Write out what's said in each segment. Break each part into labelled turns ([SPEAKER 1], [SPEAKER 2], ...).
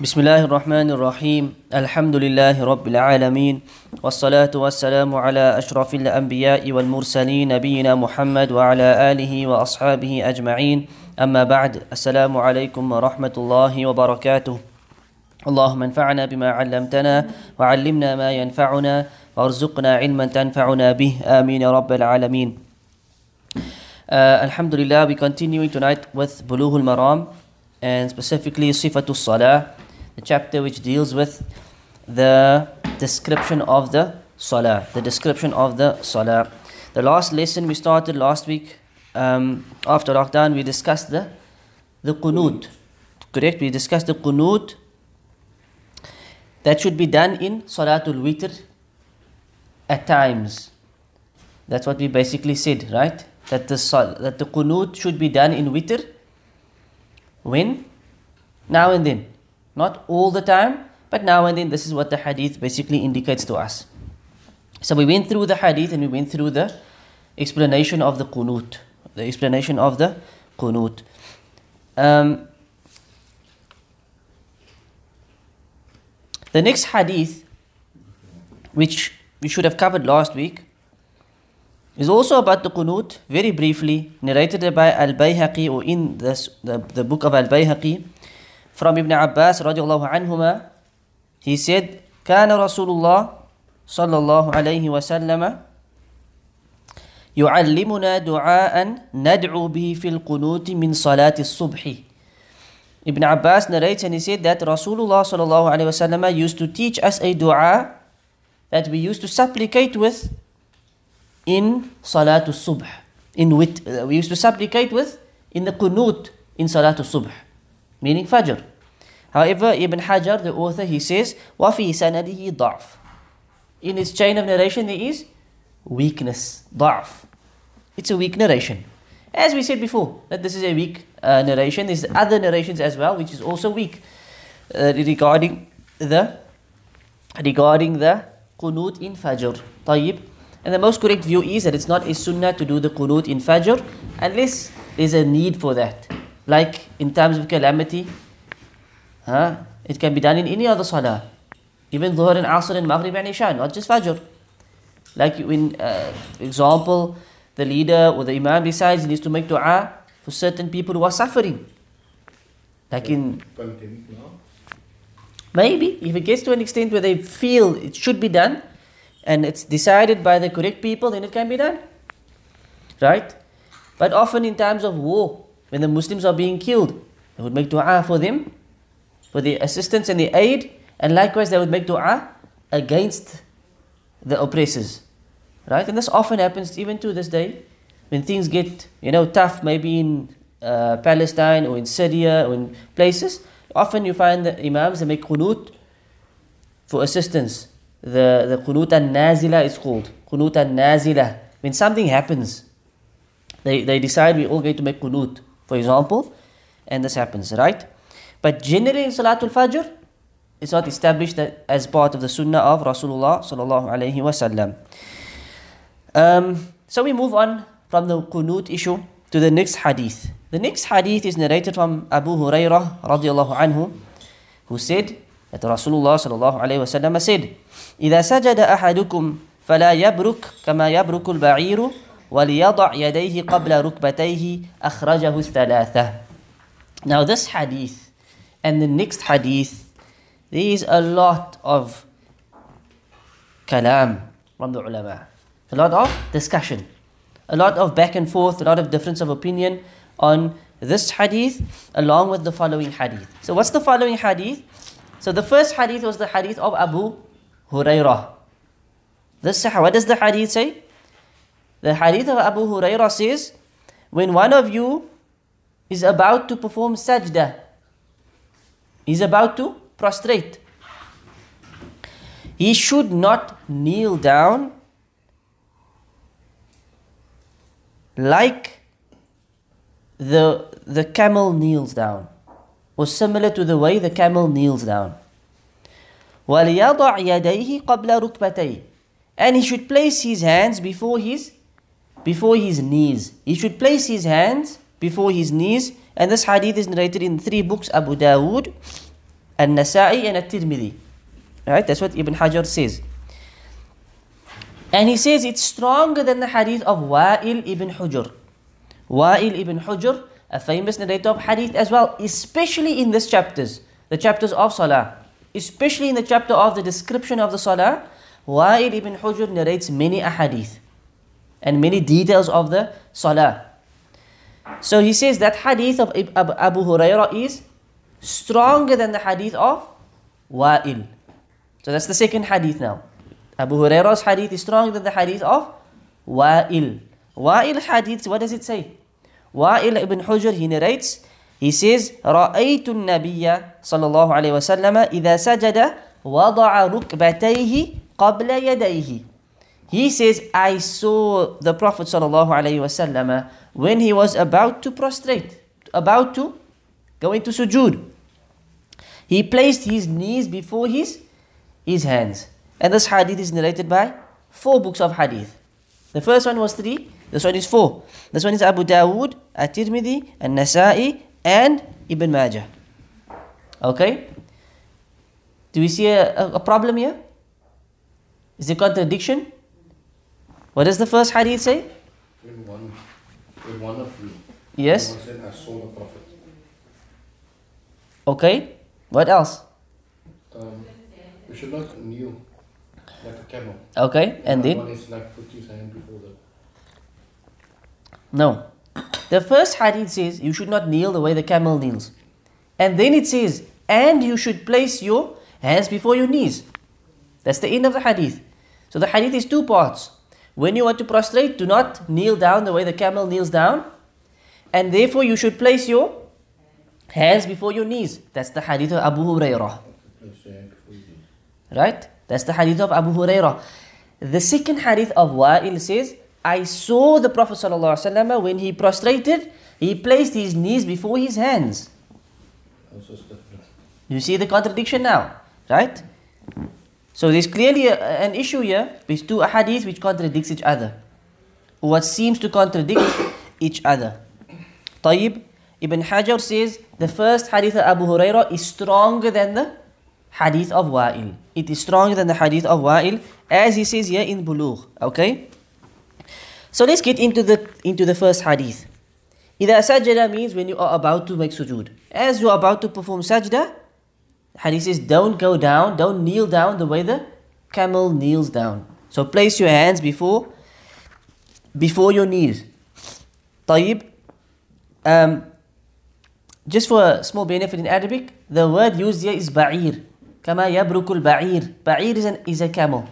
[SPEAKER 1] بسم الله الرحمن الرحيم الحمد لله رب العالمين والصلاة والسلام على أشرف الأنبياء والمرسلين نبينا محمد وعلى آله وأصحابه أجمعين أما بعد السلام عليكم ورحمة الله وبركاته اللهم انفعنا بما علمتنا وعلمنا ما ينفعنا وارزقنا علما تنفعنا به آمين رب العالمين uh, Alhamdulillah we continuing tonight with Bulughul Maram and specifically Sifatul Salah. Chapter which deals with the description of the Salah, the description of the Salah. The last lesson we started last week, um, after lockdown, we discussed the the Qunut. Correct? We discussed the Qunut that should be done in Salatul Witr at times. That's what we basically said, right? That the that the Qunut should be done in Witr when? Now and then. Not all the time, but now and then this is what the hadith basically indicates to us. So we went through the hadith and we went through the explanation of the qunut. The explanation of the qunut. Um, the next hadith, which we should have covered last week, is also about the qunut, very briefly, narrated by Al Bayhaqi or in this, the, the book of Al Bayhaqi from Ibn Abbas radiallahu anhuma, he said, كان رسول الله صلى الله عليه وسلم يعلمنا دعاء ندعو به في القنوت من صلاة الصبح Ibn Abbas narrates and he said that Rasulullah sallallahu alaihi wasallam used to teach us a dua that we used to supplicate with in Salatul Subh. In with, uh, we used to supplicate with in the Qunut in Salatul Subh, meaning Fajr. However, Ibn Hajar, the author, he says, وَفِي سَنَدِهِ ضَعْفٌ In his chain of narration there is weakness, ضعف. It's a weak narration. As we said before, that this is a weak uh, narration. There's other narrations as well, which is also weak uh, regarding the regarding the qunut in Fajr. طيب. And the most correct view is that it's not a sunnah to do the qunut in Fajr unless there's a need for that. Like in times of calamity, Huh? It can be done in any other salah. Even Dhuhr and Asr and Maghrib and Isha, not just Fajr. Like when, uh, example, the leader or the Imam decides he needs to make dua for certain people who are suffering. Like in. Maybe, if it gets to an extent where they feel it should be done and it's decided by the correct people, then it can be done. Right? But often in times of war, when the Muslims are being killed, they would make dua for them for the assistance and the aid, and likewise they would make dua against the oppressors. Right? And this often happens even to this day when things get, you know, tough, maybe in uh, Palestine or in Syria or in places. Often you find the imams they make qunut for assistance. The the qunut al nazila is called qunut al nazila. When something happens, they they decide we all going to make qunut, for example, and this happens, right? But generally in Salatul Fajr, it's not established that as part of the Sunnah of Rasulullah sallallahu alaihi wasallam. Um, so we move on from the Qunut issue to the next hadith. The next hadith is narrated from Abu Hurairah radiallahu anhu, who said that Rasulullah sallallahu alaihi wasallam said, إذا سجد أحدكم فلا يبرك كما يبرك البعير وليضع يديه قبل ركبتيه أخرجه الثلاثة. Now this hadith and the next hadith, there is a lot of kalam from the ulama, a lot of discussion, a lot of back and forth, a lot of difference of opinion on this hadith along with the following hadith. So, what's the following hadith? So, the first hadith was the hadith of Abu Hurairah. This, what does the hadith say? The hadith of Abu Hurairah says, when one of you is about to perform sajda, He's about to prostrate. He should not kneel down like the, the camel kneels down, or similar to the way the camel kneels down. And he should place his hands before his before his knees. He should place his hands before his knees and this hadith is narrated in three books Abu Dawood, An-Nasa'i and At-Tirmidhi. Right? That's what Ibn Hajar says. And he says it's stronger than the hadith of Wa'il ibn Hujr. Wa'il ibn Hujr, a famous narrator of hadith as well, especially in this chapters, the chapters of Salah. Especially in the chapter of the description of the Salah, Wa'il ibn Hujr narrates many ahadith and many details of the Salah. So he says that hadith of Abu Hurairah is stronger than the hadith of Wa'il. So that's the second hadith now. Abu Hurairah's hadith is stronger than the hadith of Wa'il. Wa'il hadith, what does it say? Wa'il ibn Hujr, he narrates, he says, رأيت النبي صلى الله عليه وسلم إذا سجد وضع ركبتيه قبل يديه. He says, I saw the Prophet صلى الله عليه وسلم when he was about to prostrate, about to go into sujood. He placed his knees before his, his hands. And this hadith is narrated by four books of hadith. The first one was three, this one is four. This one is Abu Dawood, At-Tirmidhi, An-Nasa'i, and Ibn Majah. Okay? Do we see a, a, a problem here? Is there contradiction? What does the first hadith say?
[SPEAKER 2] In one, in one of you.
[SPEAKER 1] Yes.
[SPEAKER 2] Said, I saw the Prophet.
[SPEAKER 1] Okay. What else?
[SPEAKER 2] Um, you should not kneel like a camel.
[SPEAKER 1] Okay. And then?
[SPEAKER 2] One is like put his hand before the.
[SPEAKER 1] No. The first hadith says you should not kneel the way the camel kneels. And then it says, and you should place your hands before your knees. That's the end of the hadith. So the hadith is two parts. When you want to prostrate, do not kneel down the way the camel kneels down. And therefore you should place your hands before your knees. That's the hadith of Abu Hurairah.
[SPEAKER 2] Place your hand before your knees.
[SPEAKER 1] Right? That's the hadith of Abu Hurairah. The second hadith of Wa'il says, I saw the Prophet ﷺ when he prostrated, he placed his knees before his hands. You see the contradiction now, right? So there's clearly a, an issue here with two hadith which contradicts each other. What seems to contradict each other. Tayyib, Ibn Hajar says the first hadith of Abu Hurairah is stronger than the hadith of Wa'il. It is stronger than the hadith of Wa'il as he says here in Bulugh. Okay? So let's get into the into the first hadith. إذا سجد means when you are about to make sujood. As you are about to perform sajda, Hadith says, don't go down, don't kneel down the way the camel kneels down. So place your hands before before your knees. Tayyib. Um, just for a small benefit in Arabic, the word used here is ba'ir. Kama yabrukul ba'ir. Ba'ir is, an, is a camel.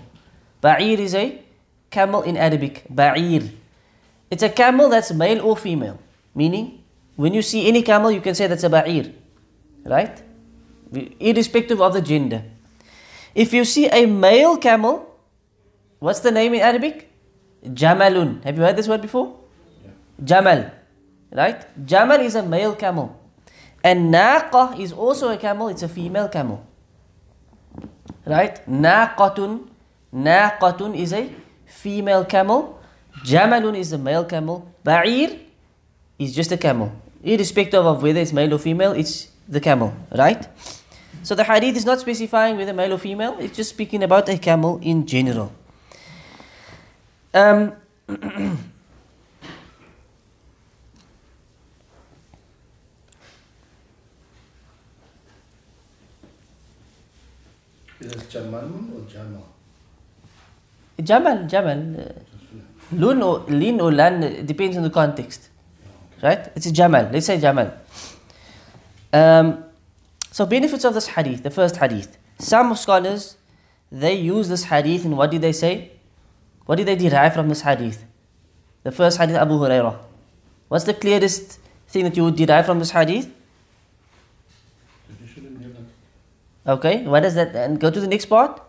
[SPEAKER 1] Ba'ir is a camel in Arabic. Ba'ir. It's a camel that's male or female. Meaning, when you see any camel, you can say that's a ba'ir. Right? Irrespective of the gender. If you see a male camel, what's the name in Arabic? Jamalun. Have you heard this word before? Jamal. Right? Jamal is a male camel. And Naqa is also a camel, it's a female camel. Right? Naqatun. Naqatun is a female camel. Jamalun is a male camel. Ba'ir is just a camel. Irrespective of whether it's male or female, it's the camel. Right? So the hadith is not specifying whether male or female, it's just speaking about a camel in general. Um,
[SPEAKER 2] Is it Jamalun or Jamal?
[SPEAKER 1] Jamal, Jamal. uh, Lun or Lin or Lan depends on the context. Right? It's a Jamal. Let's say Jamal. Um, so benefits of this hadith, the first hadith. Some scholars, they use this hadith and what did they say? What did they derive from this hadith? The first hadith, Abu Hurairah. What's the clearest thing that you would derive from this hadith? Okay, what is that? And go to the next part.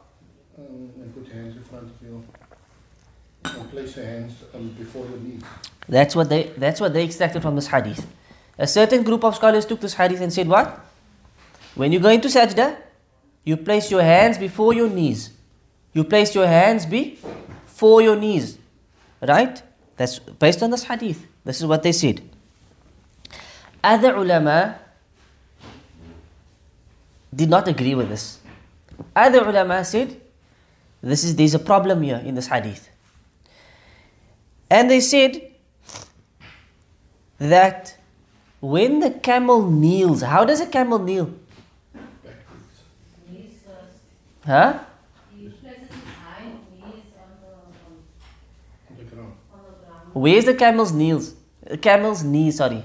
[SPEAKER 2] and put hands in front of. And place your hands before your knees.
[SPEAKER 1] That's what they that's what they extracted from this hadith. A certain group of scholars took this hadith and said what? When you go into sajda, you place your hands before your knees. You place your hands before your knees. Right? That's based on this hadith. This is what they said. Other ulama did not agree with this. Other ulama said, this is there's a problem here in this hadith. And they said that when the camel kneels, how does a camel kneel?
[SPEAKER 2] Backwards.
[SPEAKER 3] Knees first.
[SPEAKER 1] Huh?
[SPEAKER 3] He places his hind knees on the, on,
[SPEAKER 2] On the ground.
[SPEAKER 3] on the ground.
[SPEAKER 1] Where's the camel's knees? The camel's knee, sorry.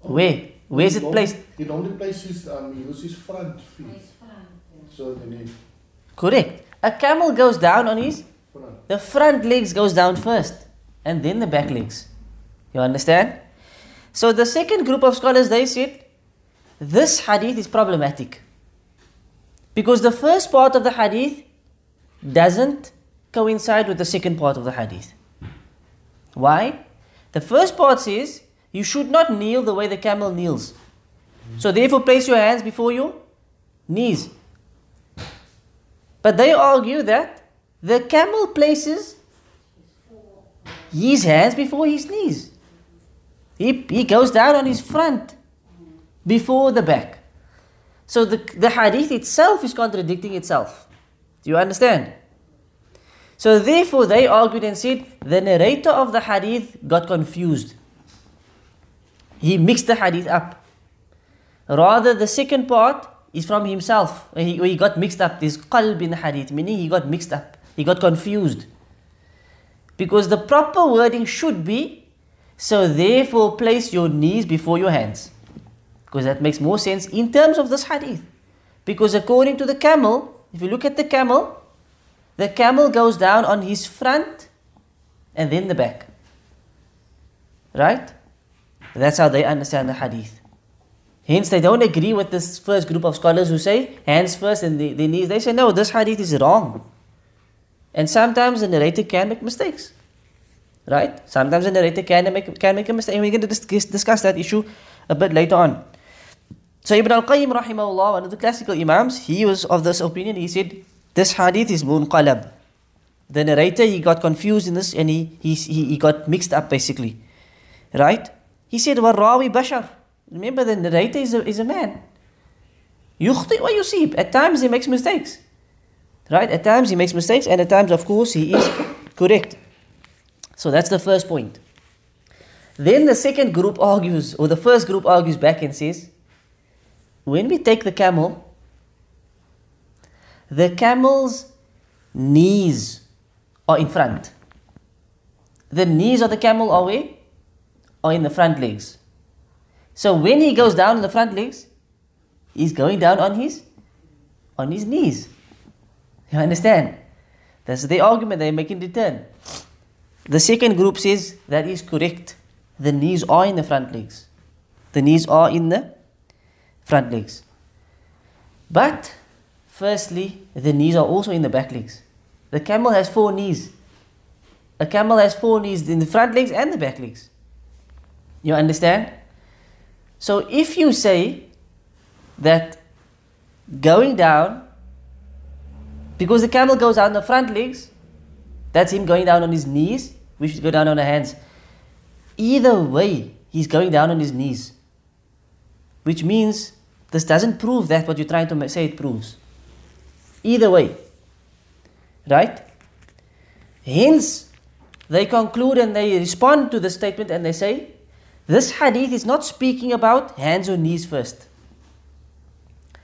[SPEAKER 1] Where? Where is it placed?
[SPEAKER 2] It only places, um, uses his front feet.
[SPEAKER 3] his front. yeah.
[SPEAKER 2] So then he,
[SPEAKER 1] Correct. A camel goes down on his
[SPEAKER 2] front.
[SPEAKER 1] The front legs goes down first and then the back legs. You understand? So the second group of scholars they said this hadith is problematic. Because the first part of the hadith doesn't coincide with the second part of the hadith. Why? The first part says you should not kneel the way the camel kneels. So therefore place your hands before your knees. But they argue that the camel places his hands before his knees. He, he goes down on his front before the back. So the, the hadith itself is contradicting itself. Do you understand? So therefore they argued and said the narrator of the hadith got confused. He mixed the hadith up. Rather the second part is from himself. He, he got mixed up. This qalb in the hadith, meaning he got mixed up. He got confused. Because the proper wording should be so therefore place your knees before your hands. Because that makes more sense in terms of this hadith. Because according to the camel, if you look at the camel, the camel goes down on his front and then the back. Right? That's how they understand the hadith. Hence, they don't agree with this first group of scholars who say hands first and the, the knees. They say, no, this hadith is wrong. And sometimes the narrator can make mistakes. Right? Sometimes the narrator can make, can make a mistake. And we're going to dis- discuss that issue a bit later on. So Ibn al-Qayyim rahimahullah, one of the classical imams, he was of this opinion. He said, this hadith is munqalab. The narrator, he got confused in this and he, he, he, he got mixed up basically. Right? He said, وَالرَّاوِ bashar. Remember, the narrator is a, is a man. يُخْطِئ وَيُصِيب. At times he makes mistakes. Right? At times he makes mistakes and at times, of course, he is correct. So that's the first point. Then the second group argues, or the first group argues back and says, when we take the camel, the camel's knees are in front. The knees of the camel are where? Are in the front legs. So when he goes down on the front legs, he's going down on his on his knees. You understand? That's the argument they're making return. The second group says that is correct. The knees are in the front legs. The knees are in the front legs. But firstly, the knees are also in the back legs. The camel has four knees. A camel has four knees in the front legs and the back legs. You understand? So if you say that going down, because the camel goes down the front legs, that's him going down on his knees, we should go down on our hands. Either way, he's going down on his knees. Which means this doesn't prove that what you're trying to say it proves. Either way. Right? Hence, they conclude and they respond to the statement and they say, this hadith is not speaking about hands or knees first.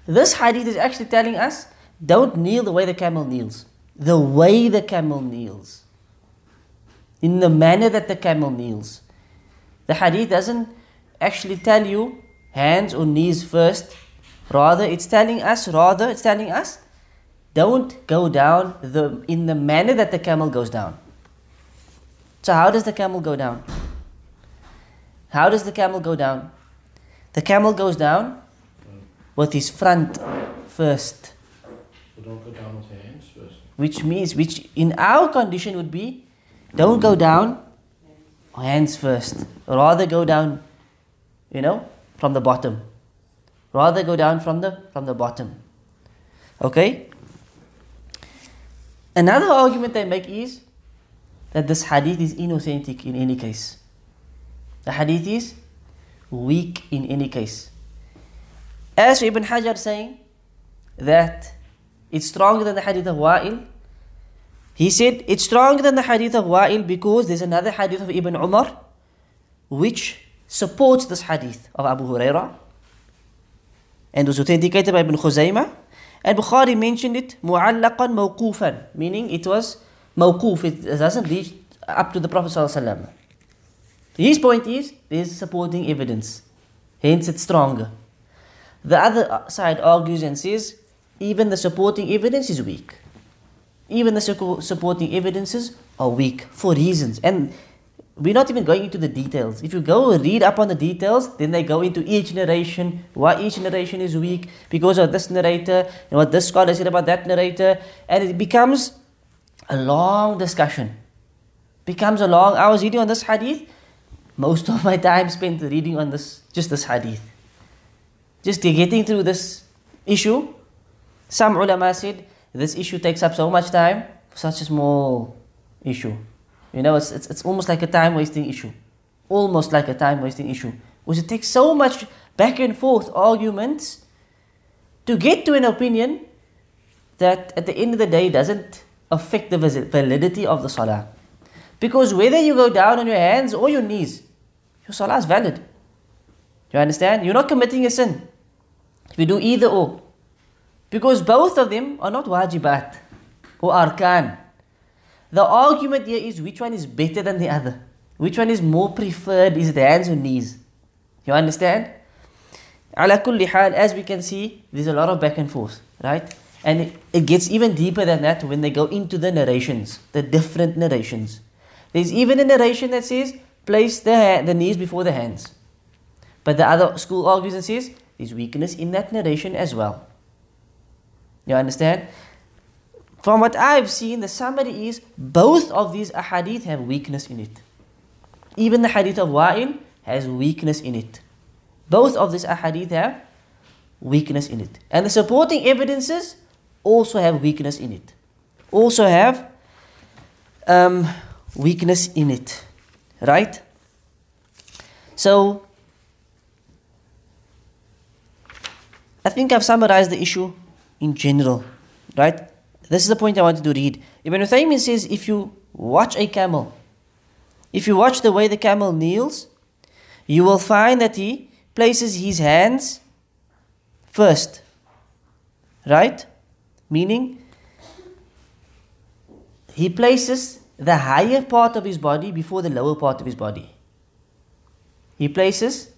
[SPEAKER 1] This hadith is actually telling us don't kneel the way the camel kneels. The way the camel kneels. In the manner that the camel kneels. The hadith doesn't actually tell you hands or knees first. Rather, it's telling us, rather, it's telling us, don't go down the, in the manner that the camel goes down. So, how does the camel go down? How does the camel go down? The camel goes down with his front first,
[SPEAKER 2] So don't go down with your hands first.
[SPEAKER 1] which means, which in our condition would be, don't go down hands first. Rather go down, you know, from the bottom. Rather go down from the from the bottom. Okay? Another argument they make is that this hadith is inauthentic in any case. The hadith is weak in any case. As Ibn Hajar saying that it's stronger than the hadith of Wa'il, he said it's stronger than the hadith of Wa'il because there's another hadith of Ibn Umar which supports this hadith of Abu Huraira and was authenticated by Ibn Khuzaymah. And Bukhari mentioned it mu'allaqan mawqufan, meaning it was mawquf, it doesn't reach up to the Prophet ﷺ. His point is there's supporting evidence, hence it's stronger. The other side argues and says even the supporting evidence is weak. Even the su- supporting evidences are weak for reasons. And we're not even going into the details. If you go read up on the details, then they go into each narration, why each narration is weak, because of this narrator, and what this scholar said about that narrator, and it becomes a long discussion. Becomes a long. I was reading on this hadith. Most of my time spent reading on this, just this hadith. Just getting through this issue. Some ulama said this issue takes up so much time for such a small issue. You know, it's, it's, it's almost like a time wasting issue. Almost like a time wasting issue. Because it takes so much back and forth arguments to get to an opinion that at the end of the day doesn't affect the validity of the salah. Because whether you go down on your hands or your knees, your salah is valid. You understand? You're not committing a sin. If you do either or. Because both of them are not wajibat or arkan. The argument here is which one is better than the other. Which one is more preferred? Is the hands or knees? You understand? Ala kulli as we can see, there's a lot of back and forth, right? And it, it gets even deeper than that when they go into the narrations, the different narrations. There's even a narration that says, place the, the knees before the hands. But the other school argues and says, there's weakness in that narration as well. You understand? From what I've seen, the summary is both of these ahadith have weakness in it. Even the hadith of Wa'il has weakness in it. Both of these ahadith have weakness in it. And the supporting evidences also have weakness in it. Also have um, weakness in it. Right? So, I think I've summarized the issue in general. Right? This is the point I wanted to read. Ibn Uthaymin says if you watch a camel, if you watch the way the camel kneels, you will find that he places his hands first. Right? Meaning, he places the higher part of his body before the lower part of his body. He places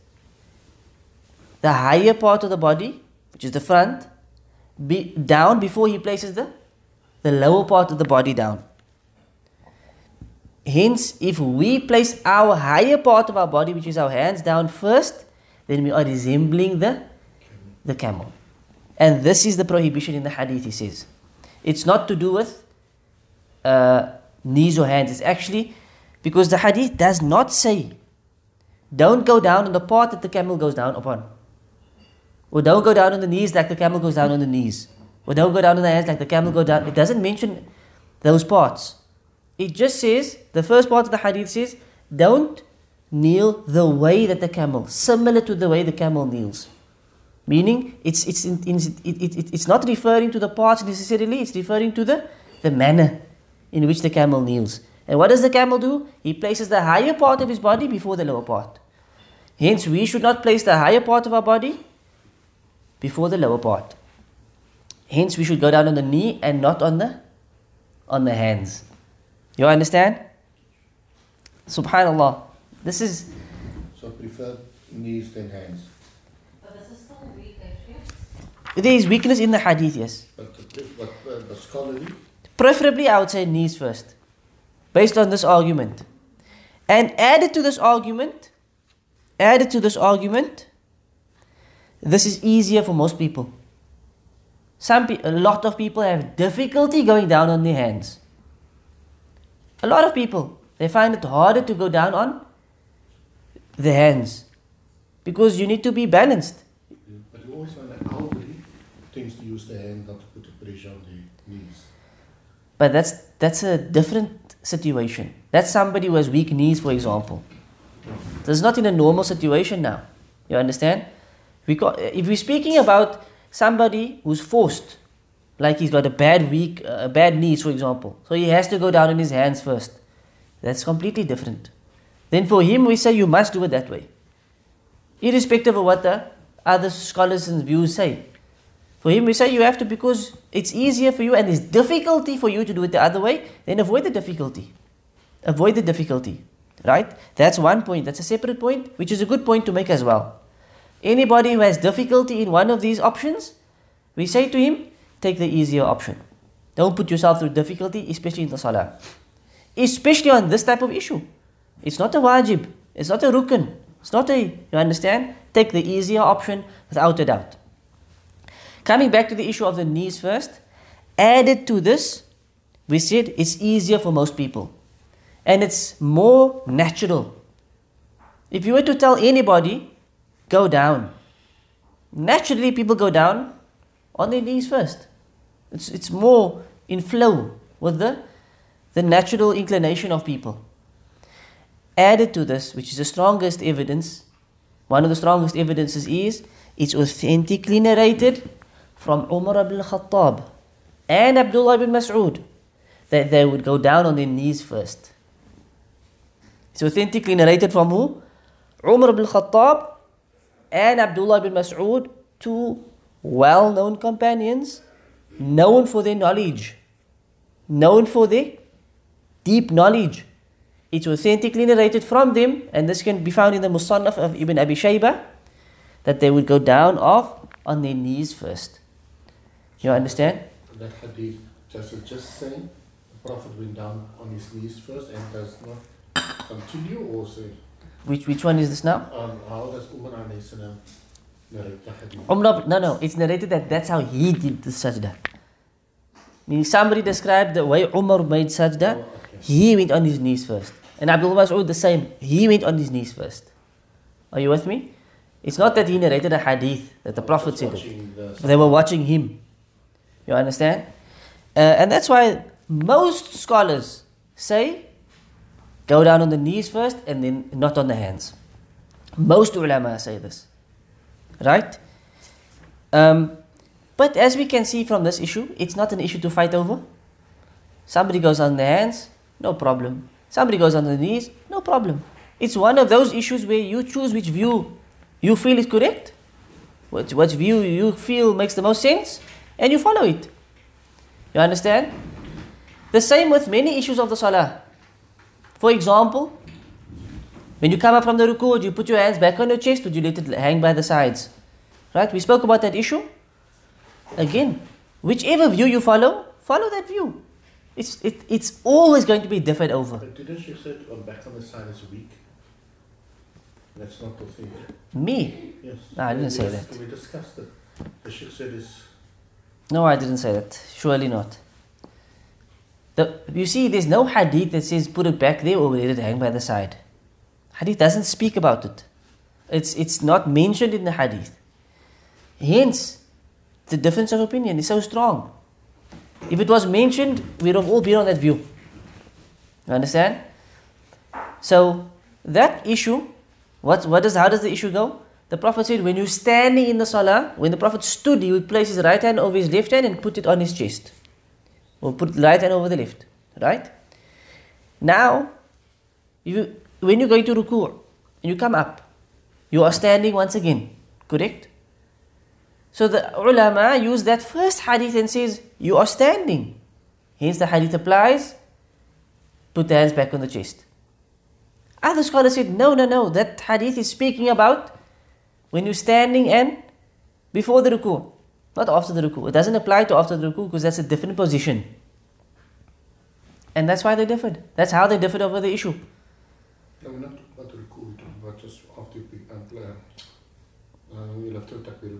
[SPEAKER 1] the higher part of the body, which is the front, be down before he places the the lower part of the body down. Hence, if we place our higher part of our body, which is our hands, down first, then we are resembling the, the camel. And this is the prohibition in the hadith, he says. It's not to do with uh, knees or hands. It's actually because the hadith does not say, don't go down on the part that the camel goes down upon. Or don't go down on the knees like the camel goes down on the knees. Or don't go down on the hands like the camel go down. It doesn't mention those parts. It just says, the first part of the hadith says, don't kneel the way that the camel, similar to the way the camel kneels. Meaning, it's, it's, in, in, it, it, it's not referring to the parts necessarily, it's referring to the, the manner in which the camel kneels. And what does the camel do? He places the higher part of his body before the lower part. Hence, we should not place the higher part of our body before the lower part. Hence, we should go down on the knee and not on the on the hands. You understand? Subhanallah. This is
[SPEAKER 2] So prefer knees than hands.
[SPEAKER 3] But this is still weak, actually.
[SPEAKER 1] there is weakness in the hadith, yes.
[SPEAKER 2] But, the, but, uh, but scholarly,
[SPEAKER 1] Preferably, I would say knees first, based on this argument. And added to this argument, added to this argument, this is easier for most people. Some pe- a lot of people have difficulty going down on their hands. A lot of people they find it harder to go down on the hands because you need to be balanced.
[SPEAKER 2] but you always find that elderly tends to use the hand not to put the pressure on the knees.
[SPEAKER 1] But that's that's a different situation. That's somebody who has weak knees, for example. This is not in a normal situation now. You understand? We if we're speaking about somebody who's forced, like he's got a bad weak, uh, a bad knees, for example, so he has to go down on his hands first. That's completely different. Then for him, we say you must do it that way, irrespective of what the other scholars and views say. For him, we say you have to because it's easier for you and it's difficulty for you to do it the other way. Then avoid the difficulty. Avoid the difficulty, right? That's one point. That's a separate point, which is a good point to make as well. Anybody who has difficulty in one of these options, we say to him, take the easier option. Don't put yourself through difficulty, especially in the salah. Especially on this type of issue. It's not a wajib, it's not a rukn, it's not a, you understand? Take the easier option without a doubt. Coming back to the issue of the knees first, added to this, we said it's easier for most people and it's more natural. If you were to tell anybody, go down, naturally people go down on their knees first. It's, it's more in flow with the, the natural inclination of people. Added to this, which is the strongest evidence, one of the strongest evidences is it's authentically narrated from Umar ibn Khattab and Abdullah ibn Mas'ud that they would go down on their knees first. It's authentically narrated from who? Umar ibn Khattab and Abdullah ibn Mas'ud, two well known companions, known for their knowledge, known for their deep knowledge. It's authentically narrated from them, and this can be found in the Musannaf of Ibn Abi Shaybah, that they would go down off on their knees first. You understand?
[SPEAKER 2] That hadith, it just say the Prophet went down on his knees first and does not continue or say,
[SPEAKER 1] Which, which one is this now?
[SPEAKER 2] um, how does Umar narrate the hadith?
[SPEAKER 1] Umar, no, no, it's narrated that that's how he did the sajda. Meaning somebody described the way Umar made sajda,
[SPEAKER 2] Oh, okay.
[SPEAKER 1] he went on his knees first. And Abdul Mas'ud the same, he went on his knees first. Are you with me? It's not that he narrated a hadith that the Prophet said it.
[SPEAKER 2] the-
[SPEAKER 1] They were watching him. You understand? Uh, and that's why most scholars say go down on the knees first and then not on the hands. Most ulama say this. Right? Um, but as we can see from this issue, it's not an issue to fight over. Somebody goes on the hands, no problem. Somebody goes on the knees, no problem. It's one of those issues where you choose which view you feel is correct, what, what view you feel makes the most sense, and you follow it. You understand? The same with many issues of the salah. For example, when you come up from the ruku, do you put your hands back on your chest or do you let it hang by the sides? Right? We spoke about that issue. Again, whichever view you follow, follow that view. It's, it, it's always going to be differed over.
[SPEAKER 2] But didn't you say on back on the side is weak? That's not the thing.
[SPEAKER 1] Me?
[SPEAKER 2] Yes.
[SPEAKER 1] No, I didn't say that.
[SPEAKER 2] We discussed it. The Sheikh said is
[SPEAKER 1] No, I didn't say that. Surely not. The, you see, there's no hadith that says put it back there or let it hang by the side. Hadith doesn't speak about it. It's, it's not mentioned in the hadith. Hence, the difference of opinion is so strong. If it was mentioned, we'd have all been on that view. You understand? So, that issue, what, what does, how does the issue go? The Prophet said, when you're standing in the salah, when the Prophet stood, he would place his right hand over his left hand and put it on his chest. Or put the right hand over the left. Right? Now, you, when you're going to ruku' and you come up, you are standing once again. Correct? So the ulama use that first hadith and says, you are standing. Hence the hadith applies, put the hands back on the chest. Other scholars said, no, no, no, that hadith is speaking about when you're standing and before the ruku, not after the ruku. It doesn't apply to after the ruku because that's a different position. And that's why they differed. That's how they differed over the issue.
[SPEAKER 2] No, we're not about the ruku, we're talking about just after you pick up, uh, you left takbir,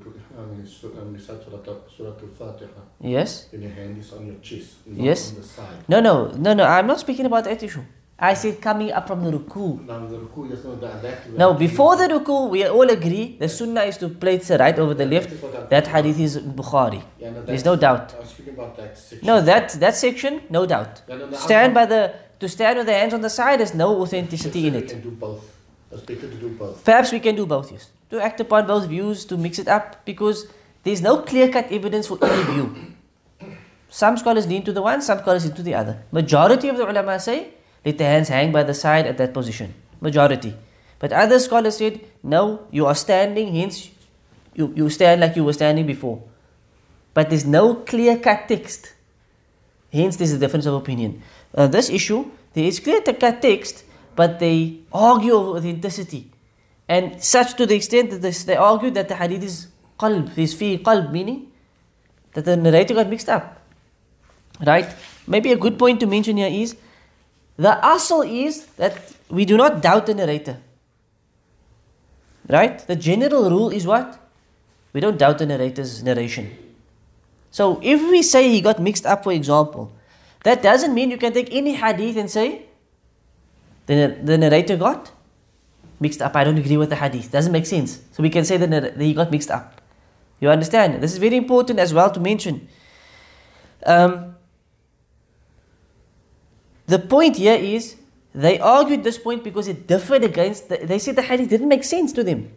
[SPEAKER 2] so, um, recite Surah, Surah Al-Fatiha,
[SPEAKER 1] Yes?
[SPEAKER 2] and your hand is on your chest,
[SPEAKER 1] Yes.
[SPEAKER 2] on the side.
[SPEAKER 1] No, no, no, no. I'm not speaking about that issue. I said coming up from the ruku.
[SPEAKER 2] Now the ruku, yes, no, that, that
[SPEAKER 1] Now, before the ruku, we all agree the sunnah is to place the right over the left.
[SPEAKER 2] That is what I'm
[SPEAKER 1] That hadith is Bukhari. There's no doubt.
[SPEAKER 2] I was speaking about that section.
[SPEAKER 1] No, that that section, no doubt.
[SPEAKER 2] Yeah, no, no,
[SPEAKER 1] Stand by the to stand with the hands on the side, there's no authenticity in it.
[SPEAKER 2] can do both. It's better to do both.
[SPEAKER 1] Perhaps we can do both, yes. to act upon both views, to mix it up, because there's no clear cut evidence for any view. Some scholars lean to the one, some scholars lean to the other. Majority of the ulama say, let the hands hang by the side at that position. Majority. But other scholars said, no, you are standing, hence you, you stand like you were standing before. But there's no clear cut text. Hence, there's a difference of opinion. Uh, this issue, there is clear cut text, but they argue over authenticity. And such to the extent that this, they argue that the hadith is qalb, is fi qalb, meaning that the narrator got mixed up. Right? Maybe a good point to mention here is the asal is that we do not doubt the narrator. Right? The general rule is what? We don't doubt the narrator's narration. So if we say he got mixed up, for example, that doesn't mean you can take any hadith and say the, the narrator got mixed up. I don't agree with the hadith. Doesn't make sense. So we can say that, he got mixed up. You understand? This is very important as well to mention. Um, the point here is they argued this point because it differed against. The, they said the hadith didn't make sense to them.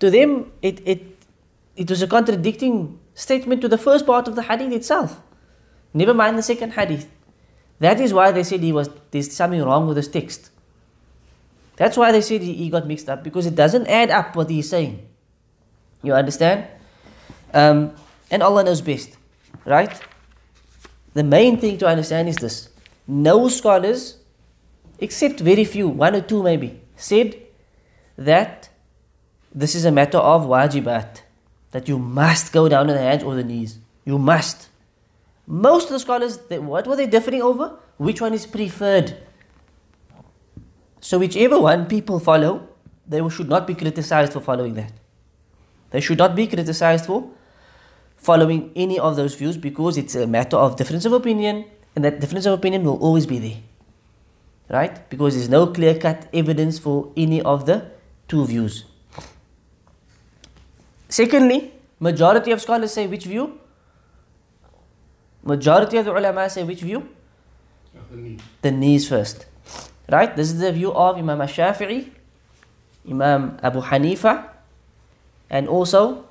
[SPEAKER 1] To them, it it it was a contradicting statement to the first part of the hadith itself. Never mind the second hadith. That is why they said he was there's something wrong with this text. That's why they said he, got mixed up because it doesn't add up what he's saying. You understand? Um, and Allah knows best, right? The main thing to understand is this: no scholars, except very few, one or two maybe, said that this is a matter of wajibat, that you must go down on the hands or the knees. You must. Most of the scholars, they, what were they differing over? Which one is preferred? So, whichever one people follow, they should not be criticized for following that. They should not be criticized for following any of those views because it's a matter of difference of opinion, and that difference of opinion will always be there. Right? Because there's no clear cut evidence for any of the two views. Secondly, majority of scholars say which view? Majority of the ulama say which view?
[SPEAKER 2] The knee.
[SPEAKER 1] The knees first. Right? This is the view of Imam Shafi'i, Imam Abu Hanifa, and also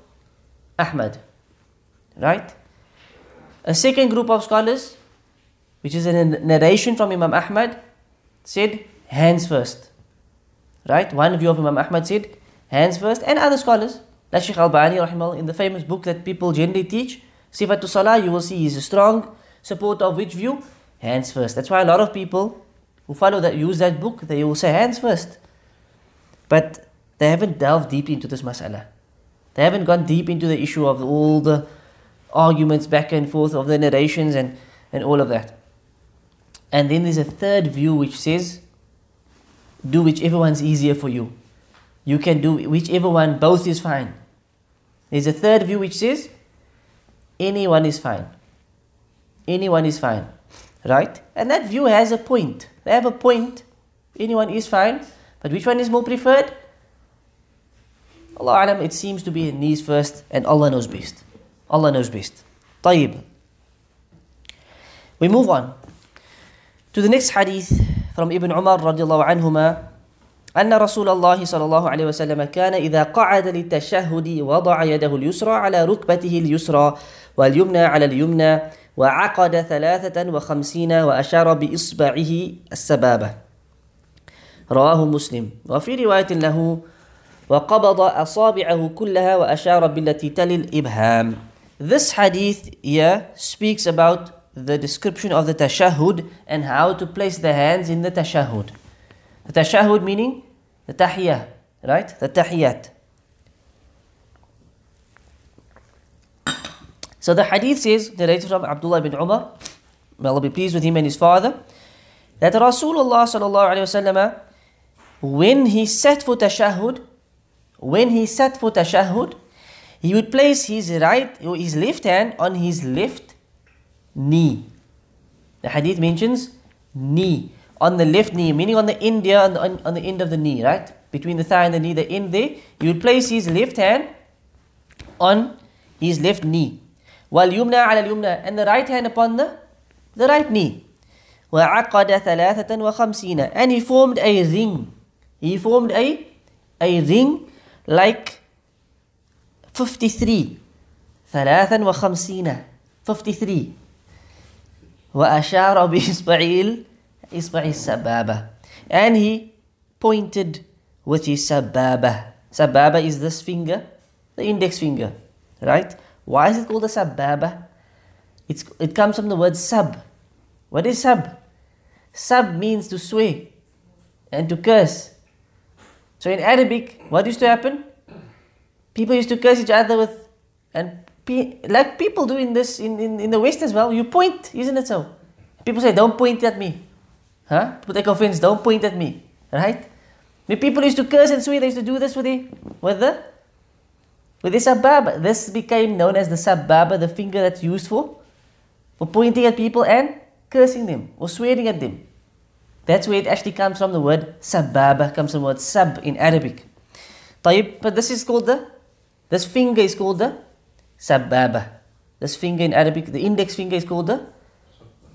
[SPEAKER 1] Ahmad. Right? A second group of scholars, which is a narration from Imam Ahmad, said hands first. Right? One view of Imam Ahmad said hands first, and other scholars, like Sheikh Al-Bani in the famous book that people generally teach, Sifatul Salah, you will see he's a strong supporter of which view? Hands first. That's why a lot of people who follow that, use that book, they will say hands first. But they haven't delved deep into this mas'ala. They haven't gone deep into the issue of all the arguments back and forth of the narrations and, and all of that. And then there's a third view which says, do whichever one's easier for you. You can do whichever one, both is fine. There's a third view which says, anyone is fine. Anyone is fine. Right? And that view has a point. They have a point. Anyone is fine. But which one is more preferred? Allah Alam, it seems to be knees first, and Allah knows best. Allah knows best. Tayyib. We move on. To the next hadith from Ibn Umar رضي الله عنهما أن رسول الله صلى الله عليه وسلم كان إذا قعد للتشهد وضع يده اليسرى على ركبته اليسرى واليمنى على اليمنى وعقد ثلاثة وخمسين وأشار بإصبعه السبابة رواه مسلم وفي رواية له وقبض أصابعه كلها وأشار بالتي تلي الإبهام This hadith here speaks about the description of the tashahhud and how to place the hands in the tashahhud. The tashahhud meaning the tahiyah, right? The tahiyat. So the hadith says, narrated from Abdullah bin Umar, may Allah be pleased with him and his father, that Rasulullah sallallahu alayhi wasallam, when he sat for tashahhud, when he sat for tashahhud, he would place his right his left hand on his left knee. The hadith mentions knee on the left knee, meaning on the end there, on the, on, on the end of the knee, right? Between the thigh and the knee, the end there. He would place his left hand on his left knee. واليمنى على اليمنى and the right hand upon the, the right knee. وعقد ثلاثة وخمسين and he formed a ring. He formed a, a ring like 53 ثلاثا وخمسين 53 وأشار بإصبعه إصبع السبابة and he pointed with his sababa. Sababa is this finger, the index finger, right? Why is it called a sababa? It's, it comes from the word sab. What is sab? Sab means to swear and to curse. So in Arabic, what used to happen? People used to curse each other with, and pe- like people do in this in, in, in the West as well, you point, isn't it so? People say, Don't point at me. Huh? People take offense, don't point at me. Right? The people used to curse and swear, they used to do this with the with the with the sabab. This became known as the sababa, the finger that's used for for pointing at people and cursing them or swearing at them. That's where it actually comes from. The word sababa comes from the word sab in Arabic. But this is called the, this finger is called the sababa. This finger in Arabic, the index finger is called the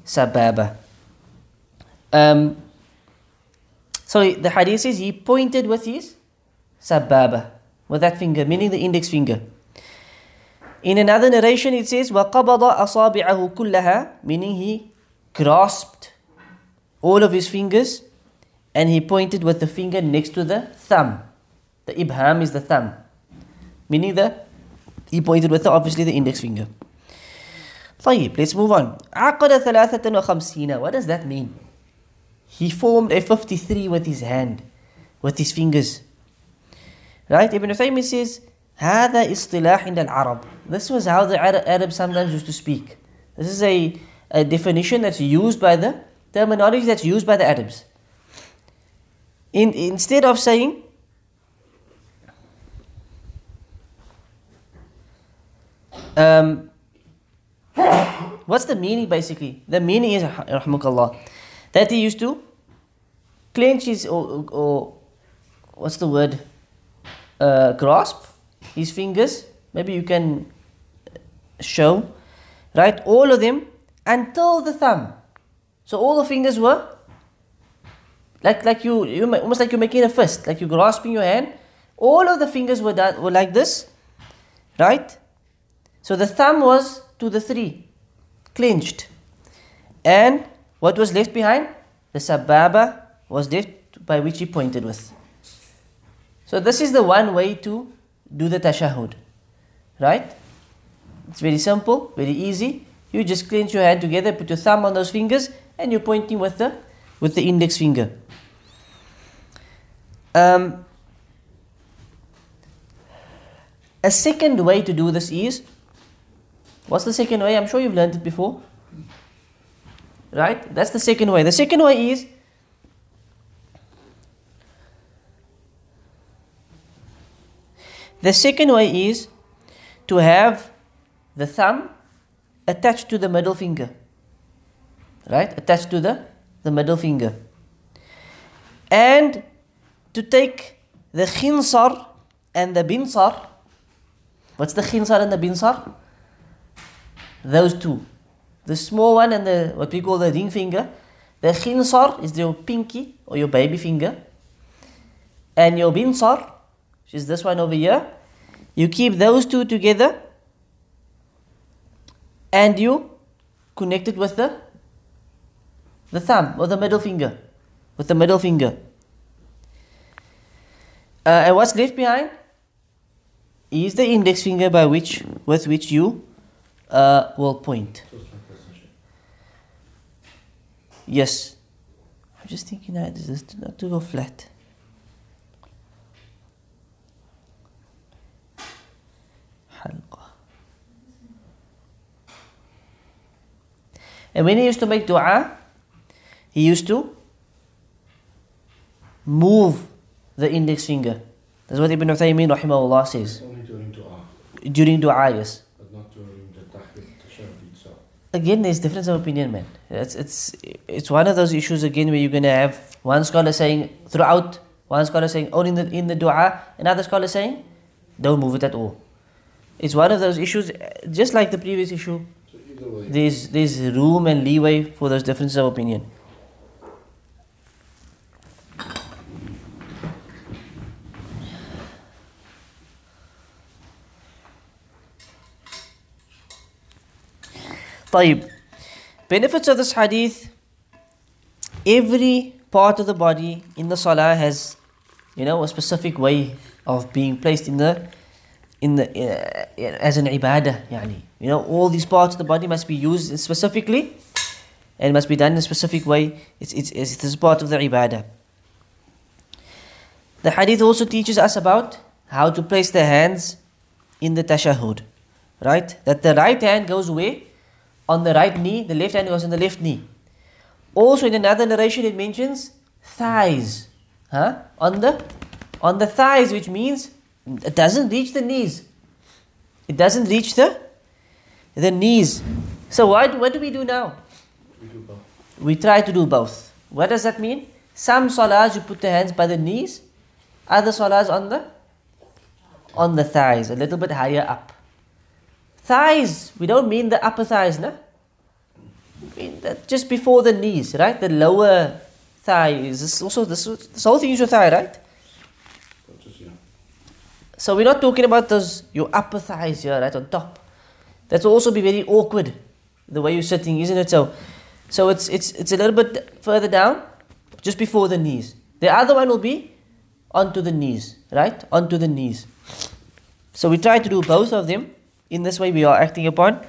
[SPEAKER 1] sababa. Um, so the hadith says he pointed with his sababa, with that finger, meaning the index finger. In another narration it says وَقَبَضَ أَصَابِعَهُ كُلَّهَا meaning he grasped all of his fingers and he pointed with the finger next to the thumb. The ibham is the thumb. Meaning the he pointed with the, obviously the index finger. طيب, let's move on. عقد ثلاثة وخمسين. What does that mean? He formed a 53 with his hand, with his fingers. Right? Ibn Uthaymeen says, هذا اصطلاح عند العرب. This was how the Arabs sometimes used to speak. This is a, a definition that's used by the terminology that's used by the Arabs. In, instead of saying, um, what's the meaning basically? The meaning is, rahmukallah, that he used to clench his, or, or what's the word, uh, grasp his fingers. Maybe you can show, right? All of them until the thumb. So all the fingers were like like you, you almost like you're making a fist, like you're grasping your hand. All of the fingers were done were like this, right? So the thumb was to the three, clenched, and what was left behind? The sababa was left by which he pointed with. So this is the one way to do the tashahud, right? It's very simple, very easy. You just clench your hand together, put your thumb on those fingers, and you're pointing with the with the index finger. Um, a second way to do this is what's the second way? I'm sure you've learned it before. Right? That's the second way. The second way is the second way is to have the thumb attached to the middle finger. Right? Attached to the, the middle finger. And to take the khinsar and the binsar. What's the khinsar and the binsar? Those two. The small one and the what we call the ring finger. The khinsar is your pinky or your baby finger. And your binsar, which is this one over here, you keep those two together and you connect it with the the thumb or the middle finger. With the middle finger. Uh, and what's left behind is the index finger by which with which you uh, will point. Yes. I'm just thinking that this is not to go flat. And when he used to make dua, he used to move the index finger. That's what Ibn Uthaymeen rahimahullah says.
[SPEAKER 2] Only during dua.
[SPEAKER 1] During dua, yes. Again, there's difference of opinion, man. It's it's it's one of those issues again where you're gonna have one scholar saying throughout, one scholar saying only in the in the dua, another scholar saying don't move it at all. It's one of those issues, just like the previous issue. There's there's room and leeway for those differences of opinion. طيب. Benefits of this hadith. Every part of the body in the salah has, you know, a specific way of being placed in the, in the, uh, as an ibadah. Yani. You know, all these parts of the body must be used specifically, and must be done in a specific way. It's it's it's, it's part of the ibadah. The hadith also teaches us about how to place the hands in the tashahhud. Right? That the right hand goes where? on the right knee, the left hand was on the left knee. Also in another narration it mentions thighs. Huh? On the on the thighs, which means it doesn't reach the knees. It doesn't reach the the knees. So what what do we do now?
[SPEAKER 2] We do both.
[SPEAKER 1] We try to do both. What does that mean? Some salahs you put the hands by the knees, other salahs on the on the thighs, a little bit higher up. Thighs, we don't mean the upper thighs, no? Just before the knees, right? The lower thigh is also this, this whole thing is your thigh, right? So we're not talking about those your upper thighs here, right on top. That will also be very awkward, the way you're sitting, isn't it? So, so it's it's it's a little bit further down, just before the knees. The other one will be onto the knees, right? Onto the knees. So we try to do both of them. In this way, we are acting upon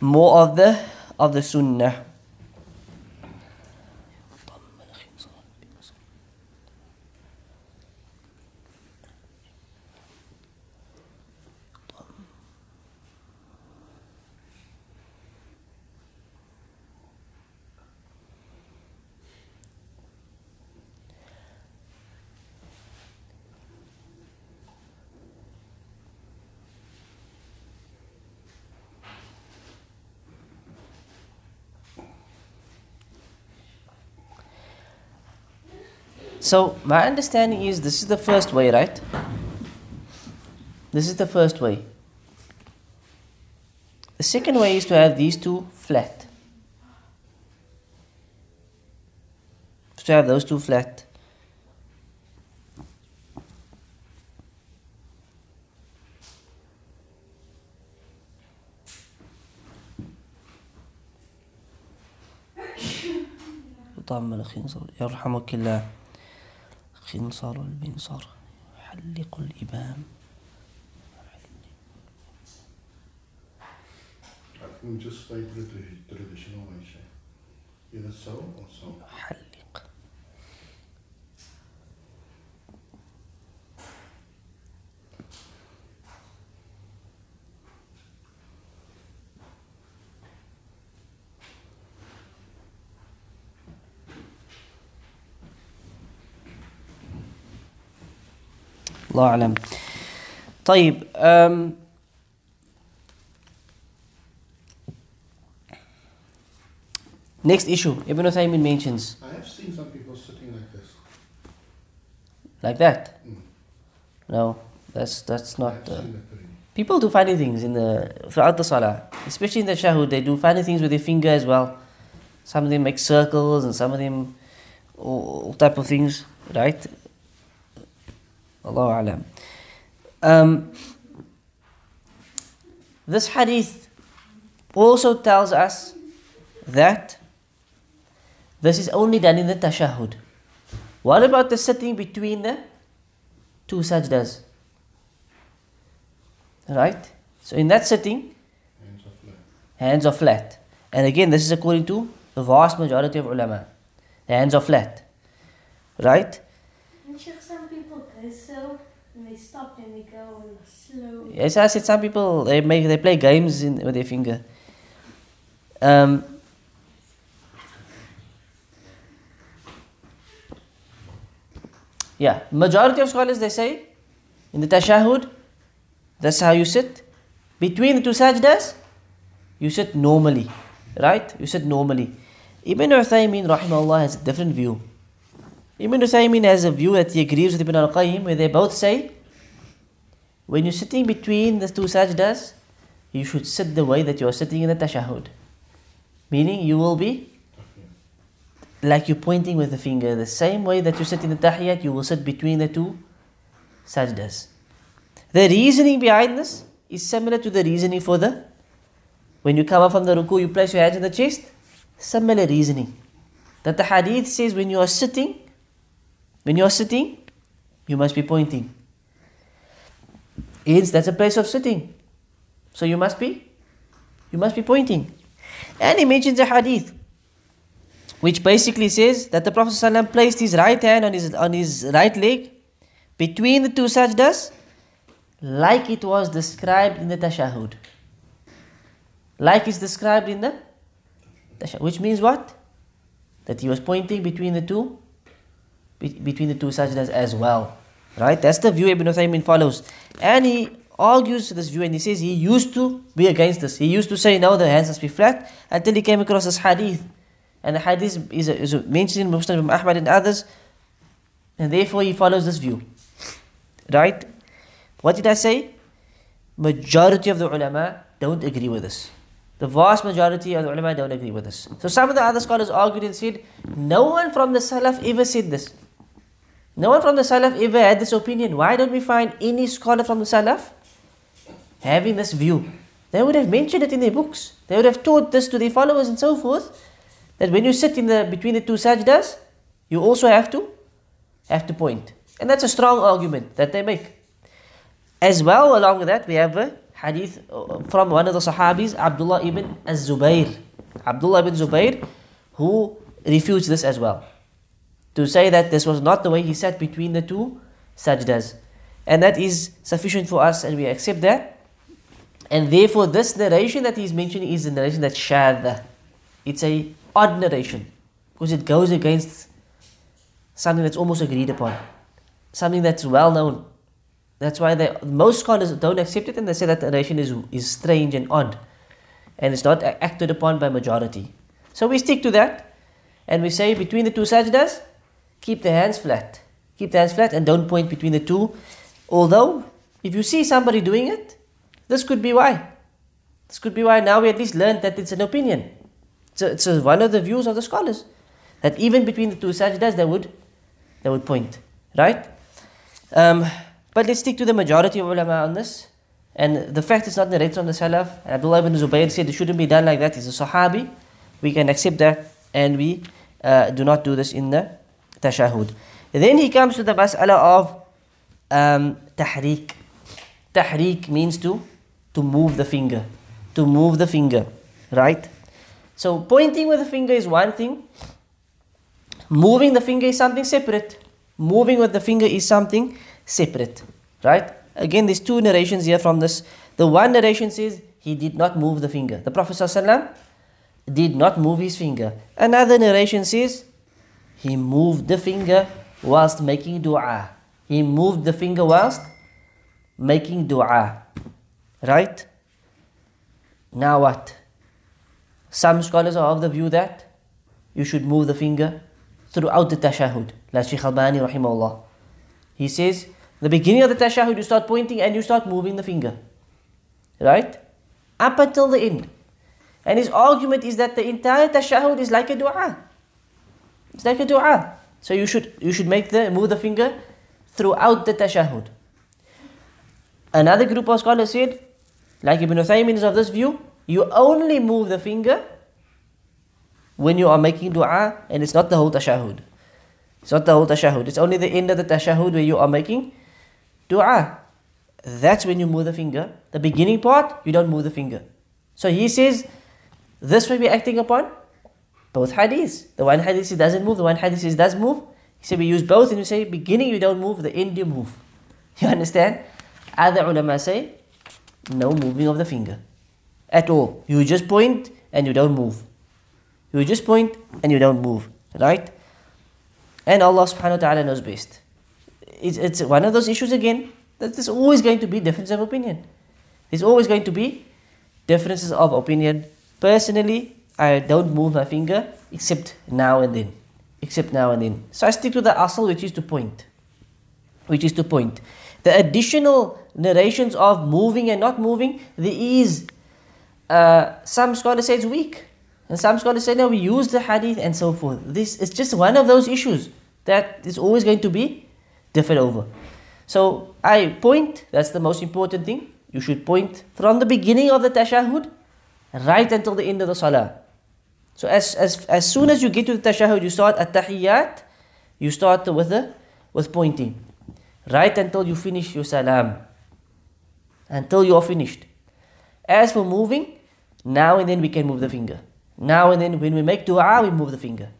[SPEAKER 1] more of the of the sunnah. So my understanding is this is the first way, right? This is the first way. The second way is to have these two flat. To have those two flat. طعم الخنصر يرحمك الله خنصر المنصر حلق
[SPEAKER 2] الإبام.
[SPEAKER 1] حلق. الله أعلم طيب um, next issue Ibn Uthaymin mentions
[SPEAKER 2] I have seen some people sitting like this.
[SPEAKER 1] like that
[SPEAKER 2] Mm.
[SPEAKER 1] no that's that's
[SPEAKER 2] I
[SPEAKER 1] not
[SPEAKER 2] have
[SPEAKER 1] uh,
[SPEAKER 2] seen that very
[SPEAKER 1] people do funny things in the throughout the salah especially in the shahud they do funny things with their finger as well some of them make circles and some of them all, all type of things right Allah alam um, this hadith also tells us that this is only done in the tashahud what about the sitting between the two sajdas Right? So in that sitting,
[SPEAKER 2] hands are flat.
[SPEAKER 1] hands are flat. And again, this is according to the vast majority of ulama. The hands are flat. Right?
[SPEAKER 4] And Sheikh, some people go they stop and they go in slow.
[SPEAKER 1] As I said, some people they make they play games in, with their finger. Um, yeah, majority of scholars they say in the tashahud, that's how you sit. Between the two sajdas, you sit normally, right? You sit normally. Ibn Uthaymin rahimahullah has a different view. Ibn Uthaymin has a view that he agrees with Ibn al-Qayyim where they both say when you're sitting between the two sajdas, you should sit the way that you are sitting in the tashahud. Meaning you will be like you're pointing with the finger. The same way that you sit in the tahiyat, you will sit between the two sajdas. The reasoning behind this is similar to the reasoning for the when you come up from the ruku, you place your hands on the chest. Similar reasoning. That the hadith says when you are sitting, when you are sitting, you must be pointing. Hence, that's a place of sitting. So you must be, you must be pointing. And he mentions a hadith, which basically says that the Prophet ﷺ placed his right hand on his on his right leg between the two sajdas, like it was described in the tashahud. Like it's described in the tashahud, which means what? That he was pointing between the two, be- between the two sajdas as well. Right? That's the view Ibn Uthaymin follows. And he argues this view and he says he used to be against this. He used to say, no, the hands must be flat until he came across this hadith. And the hadith is, is mentioned in Muslim Imam Ahmad and others. And therefore he follows this view. Right? What did I say? Majority of the ulama don't agree with this. The vast majority of the ulama don't agree with this. So some of the other scholars argued and said, no one from the Salaf ever said this. No one from the Salaf ever had this opinion. Why don't we find any scholar from the Salaf having this view? They would have mentioned it in their books. They would have taught this to their followers and so forth. That when you sit in the between the two sajdas, you also have to have to point. And that's a strong argument that they make. As well, along with that, we have a hadith uh, from one of the Sahabis, Abdullah ibn Az-Zubayr. Abdullah ibn Zubayr, who refutes this as well. To say that this was not the way he sat between the two sajdas. And that is sufficient for us and we accept that. And therefore this narration that he's mentioning is a narration that's shadha. It's a odd narration. Because it goes against something that's almost agreed upon. Something that's well known. That's why they, most scholars don't accept it and they say that the narration is, is strange and odd. And it's not acted upon by majority. So we stick to that. And we say between the two sajdas, keep the hands flat. Keep the hands flat and don't point between the two. Although, if you see somebody doing it, this could be why. This could be why now we at least learned that it's an opinion. So it's one of the views of the scholars. That even between the two sajdas, they would, they would point. Right? Um, but let's stick to the majority of ulama on this. And the fact it's not narrated from the Salaf, and Abdullah ibn Zubayr said it shouldn't be done like that. He's a Sahabi. We can accept that and we uh, do not do this in the tashahud. Then he comes to the mas'ala of um, tahriq. Tahriq means to, to move the finger. To move the finger. Right? So pointing with the finger is one thing. Moving the finger is something separate. Moving with the finger is something separate. Right? Again, there's two narrations here from this. The one narration says he did not move the finger. The Prophet ﷺ did not move his finger. Another narration says he moved the finger whilst making dua. He moved the finger whilst making dua. Right? Now what? Some scholars are of the view that you should move the finger throughout the tashahud. Shaykh Albani rahimahullah. He says, the beginning of the tashahud you start pointing and you start moving the finger. Right? Up until the end. And his argument is that the entire tashahud is like a dua. It's like a dua. So you should you should make the move the finger throughout the tashahud. Another group of scholars said, like Ibn Uthaymin is of this view, you only move the finger when you are making dua and it's not the whole tashahud. It's not the whole tashahud. It's only the end of the tashahud where you are making dua. That's when you move the finger. The beginning part, you don't move the finger. So he says, this will be acting upon both hadiths. The one hadith says doesn't move, the one hadith says does move. He said we use both and you say beginning you don't move, the end you move. You understand? Other ulama say no moving of the finger at all. You just point and you don't move. You just point and you don't move. Right? And Allah subhanahu wa ta'ala knows best. It's, it's one of those issues again that there's always going to be difference of opinion. There's always going to be differences of opinion. Personally, I don't move my finger except now and then. Except now and then. So I stick to the asal which is to point. Which is to point. The additional narrations of moving and not moving, there is uh, some scholars say it's weak. And some scholars say no, we use the hadith and so forth. This is just one of those issues that is always going to be differed over. So I point, that's the most important thing. You should point from the beginning of the tashahud right until the end of the salah. So as, as, as soon as you get to the tashahud, you start at tahiyyat, you start with the, with pointing. Right until you finish your salam. Until you are finished. As for moving, now and then we can move the finger. Now and then when we make dua, we move the finger.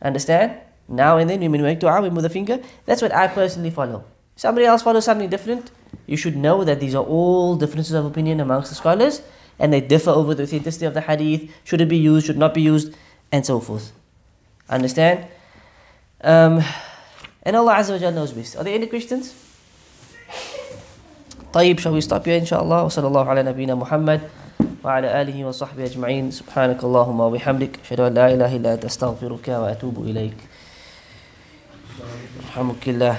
[SPEAKER 1] Understand? Now and then when we make dua, we move the finger. That's what I personally follow. Somebody else follows something different. You should know that these are all differences of opinion amongst the scholars and they differ over the authenticity of the hadith. Should it be used, should not be used, and so forth. Understand? Um, and Allah Azza wa Jalla knows best. Are there any questions? طيب shall we stop here إن شاء الله وصلى الله على نبينا محمد وعلى آله وصحبه أجمعين سبحانك اللهم وبحمدك أشهد أن لا إله إلا أنت أستغفرك وأتوب إليك رحمك الله